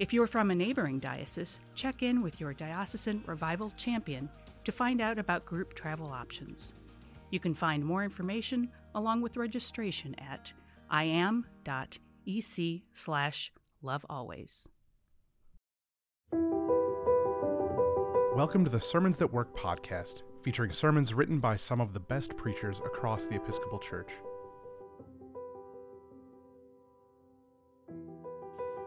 If you're from a neighboring diocese, check in with your diocesan revival champion to find out about group travel options. You can find more information along with registration at iam.ec slash lovealways. Welcome to the Sermons That Work podcast, featuring sermons written by some of the best preachers across the Episcopal Church.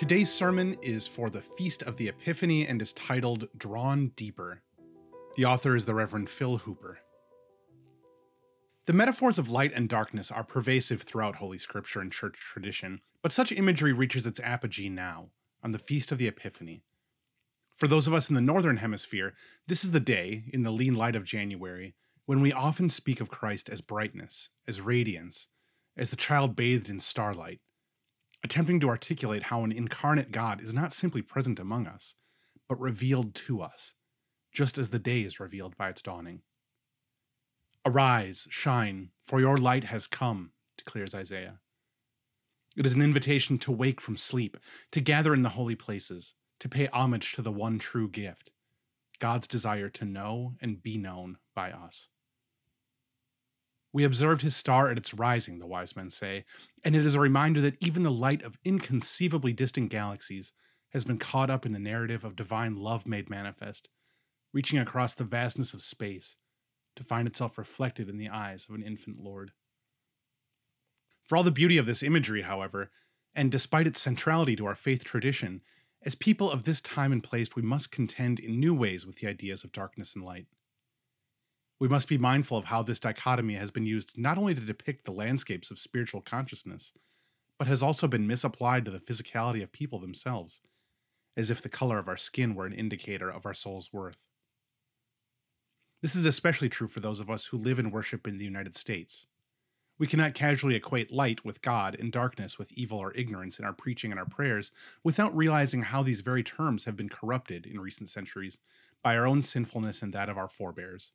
Today's sermon is for the Feast of the Epiphany and is titled Drawn Deeper. The author is the Reverend Phil Hooper. The metaphors of light and darkness are pervasive throughout Holy Scripture and church tradition, but such imagery reaches its apogee now, on the Feast of the Epiphany. For those of us in the Northern Hemisphere, this is the day, in the lean light of January, when we often speak of Christ as brightness, as radiance, as the child bathed in starlight, attempting to articulate how an incarnate God is not simply present among us, but revealed to us, just as the day is revealed by its dawning. Arise, shine, for your light has come, declares Isaiah. It is an invitation to wake from sleep, to gather in the holy places, to pay homage to the one true gift God's desire to know and be known by us. We observed his star at its rising, the wise men say, and it is a reminder that even the light of inconceivably distant galaxies has been caught up in the narrative of divine love made manifest, reaching across the vastness of space to find itself reflected in the eyes of an infant Lord. For all the beauty of this imagery, however, and despite its centrality to our faith tradition, as people of this time and place, we must contend in new ways with the ideas of darkness and light. We must be mindful of how this dichotomy has been used not only to depict the landscapes of spiritual consciousness, but has also been misapplied to the physicality of people themselves, as if the color of our skin were an indicator of our soul's worth. This is especially true for those of us who live and worship in the United States. We cannot casually equate light with God and darkness with evil or ignorance in our preaching and our prayers without realizing how these very terms have been corrupted in recent centuries by our own sinfulness and that of our forebears,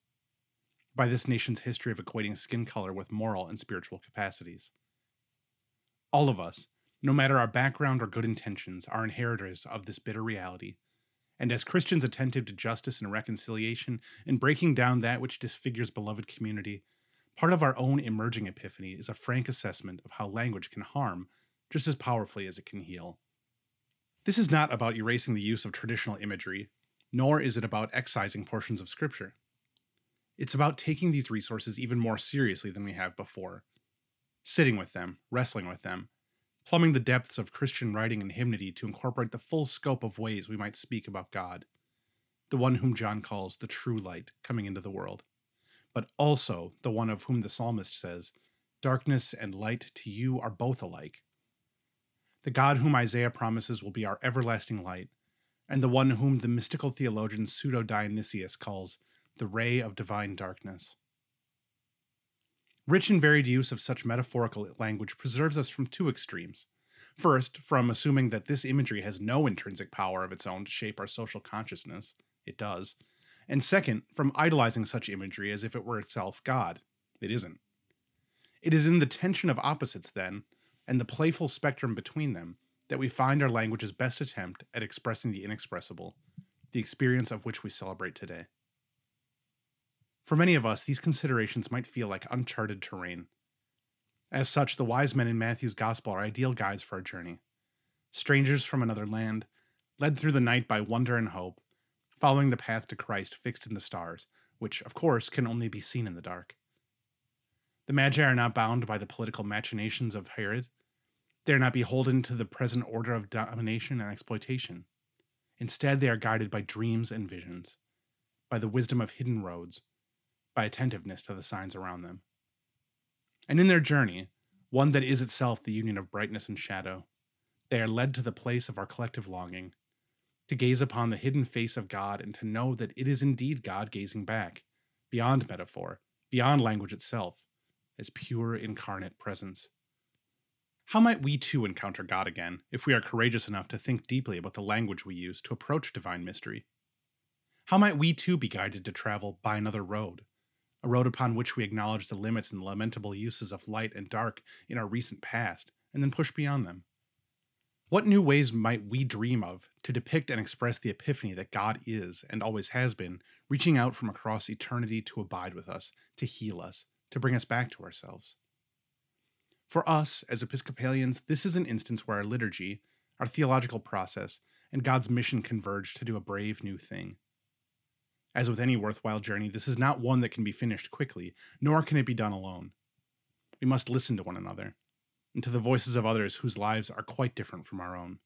by this nation's history of equating skin color with moral and spiritual capacities. All of us, no matter our background or good intentions, are inheritors of this bitter reality. And as Christians attentive to justice and reconciliation and breaking down that which disfigures beloved community, Part of our own emerging epiphany is a frank assessment of how language can harm just as powerfully as it can heal. This is not about erasing the use of traditional imagery, nor is it about excising portions of Scripture. It's about taking these resources even more seriously than we have before, sitting with them, wrestling with them, plumbing the depths of Christian writing and hymnody to incorporate the full scope of ways we might speak about God, the one whom John calls the true light coming into the world but also the one of whom the psalmist says, Darkness and light to you are both alike. The God whom Isaiah promises will be our everlasting light, and the one whom the mystical theologian Pseudo Dionysius calls the ray of divine darkness. Rich and varied use of such metaphorical language preserves us from two extremes. First, from assuming that this imagery has no intrinsic power of its own to shape our social consciousness. It does and second, from idolizing such imagery as if it were itself God. It isn't. It is in the tension of opposites, then, and the playful spectrum between them, that we find our language's best attempt at expressing the inexpressible, the experience of which we celebrate today. For many of us, these considerations might feel like uncharted terrain. As such, the wise men in Matthew's Gospel are ideal guides for our journey. Strangers from another land, led through the night by wonder and hope, following the path to Christ fixed in the stars, which, of course, can only be seen in the dark. The Magi are not bound by the political machinations of Herod. They are not beholden to the present order of domination and exploitation. Instead, they are guided by dreams and visions, by the wisdom of hidden roads, by attentiveness to the signs around them. And in their journey, one that is itself the union of brightness and shadow, they are led to the place of our collective longing, to gaze upon the hidden face of God and to know that it is indeed God gazing back, beyond metaphor, beyond language itself, as pure incarnate presence. How might we too encounter God again if we are courageous enough to think deeply about the language we use to approach divine mystery? How might we too be guided to travel by another road, a road upon which we acknowledge the limits and lamentable uses of light and dark in our recent past, and then push beyond them? What new ways might we dream of to depict and express the epiphany that God is and always has been, reaching out from across eternity to abide with us, to heal us, to bring us back to ourselves? For us, as Episcopalians, this is an instance where our liturgy, our theological process, and God's mission converge to do a brave new thing. As with any worthwhile journey, this is not one that can be finished quickly, nor can it be done alone. We must listen to one another, and to the voices of others whose lives are quite different from our own.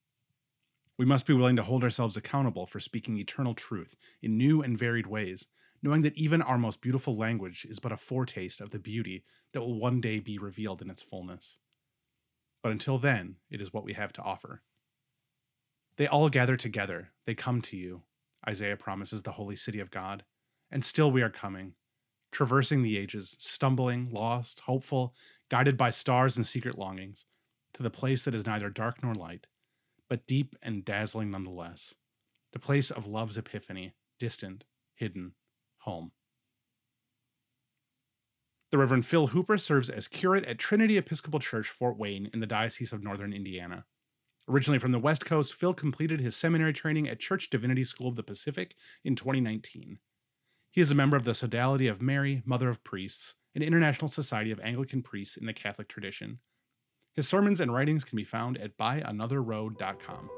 We must be willing to hold ourselves accountable for speaking eternal truth in new and varied ways, knowing that even our most beautiful language is but a foretaste of the beauty that will one day be revealed in its fullness. But until then, it is what we have to offer. They all gather together, they come to you, Isaiah promises the holy city of God. And still we are coming, traversing the ages, stumbling, lost, hopeful, guided by stars and secret longings, to the place that is neither dark nor light, but deep and dazzling nonetheless, the place of love's epiphany, distant, hidden, home. The Reverend Phil Hooper serves as curate at Trinity Episcopal Church, Fort Wayne, in the Diocese of Northern Indiana. Originally from the West Coast, Phil completed his seminary training at Church Divinity School of the Pacific in 2019. He is a member of the Sodality of Mary, Mother of Priests, an international society of Anglican priests in the Catholic tradition. His sermons and writings can be found at byanotherroad.com.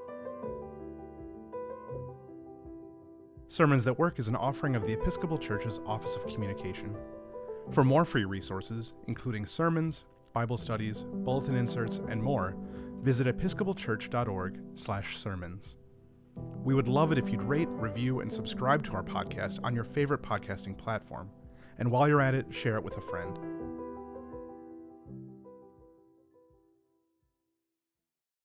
Sermons That Work is an offering of the Episcopal Church's Office of Communication. For more free resources, including sermons, Bible studies, bulletin inserts, and more, visit episcopalchurch.org/sermons. We would love it if you'd rate, review, and subscribe to our podcast on your favorite podcasting platform. And while you're at it, share it with a friend.